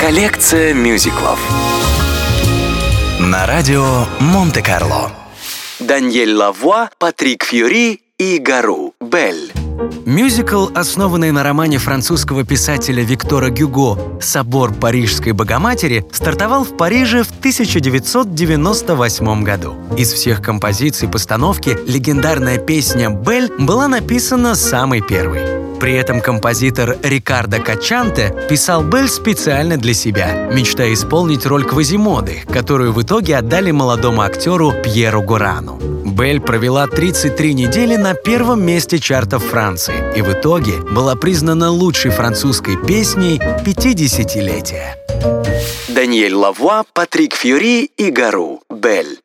Коллекция мюзиклов на радио Монте-Карло. Даниэль Лавуа, Патрик Фьюри и Гару Бель. Мюзикл, основанный на романе французского писателя Виктора Гюго «Собор Парижской Богоматери», стартовал в Париже в 1998 году. Из всех композиций постановки легендарная песня «Бель» была написана самой первой. При этом композитор Рикардо Качанте писал Бель специально для себя, мечтая исполнить роль Квазимоды, которую в итоге отдали молодому актеру Пьеру Горану. Бель провела 33 недели на первом месте чартов Франции и в итоге была признана лучшей французской песней 50-летия. Даниэль Лавуа, Патрик Фьюри и Гару. Бель.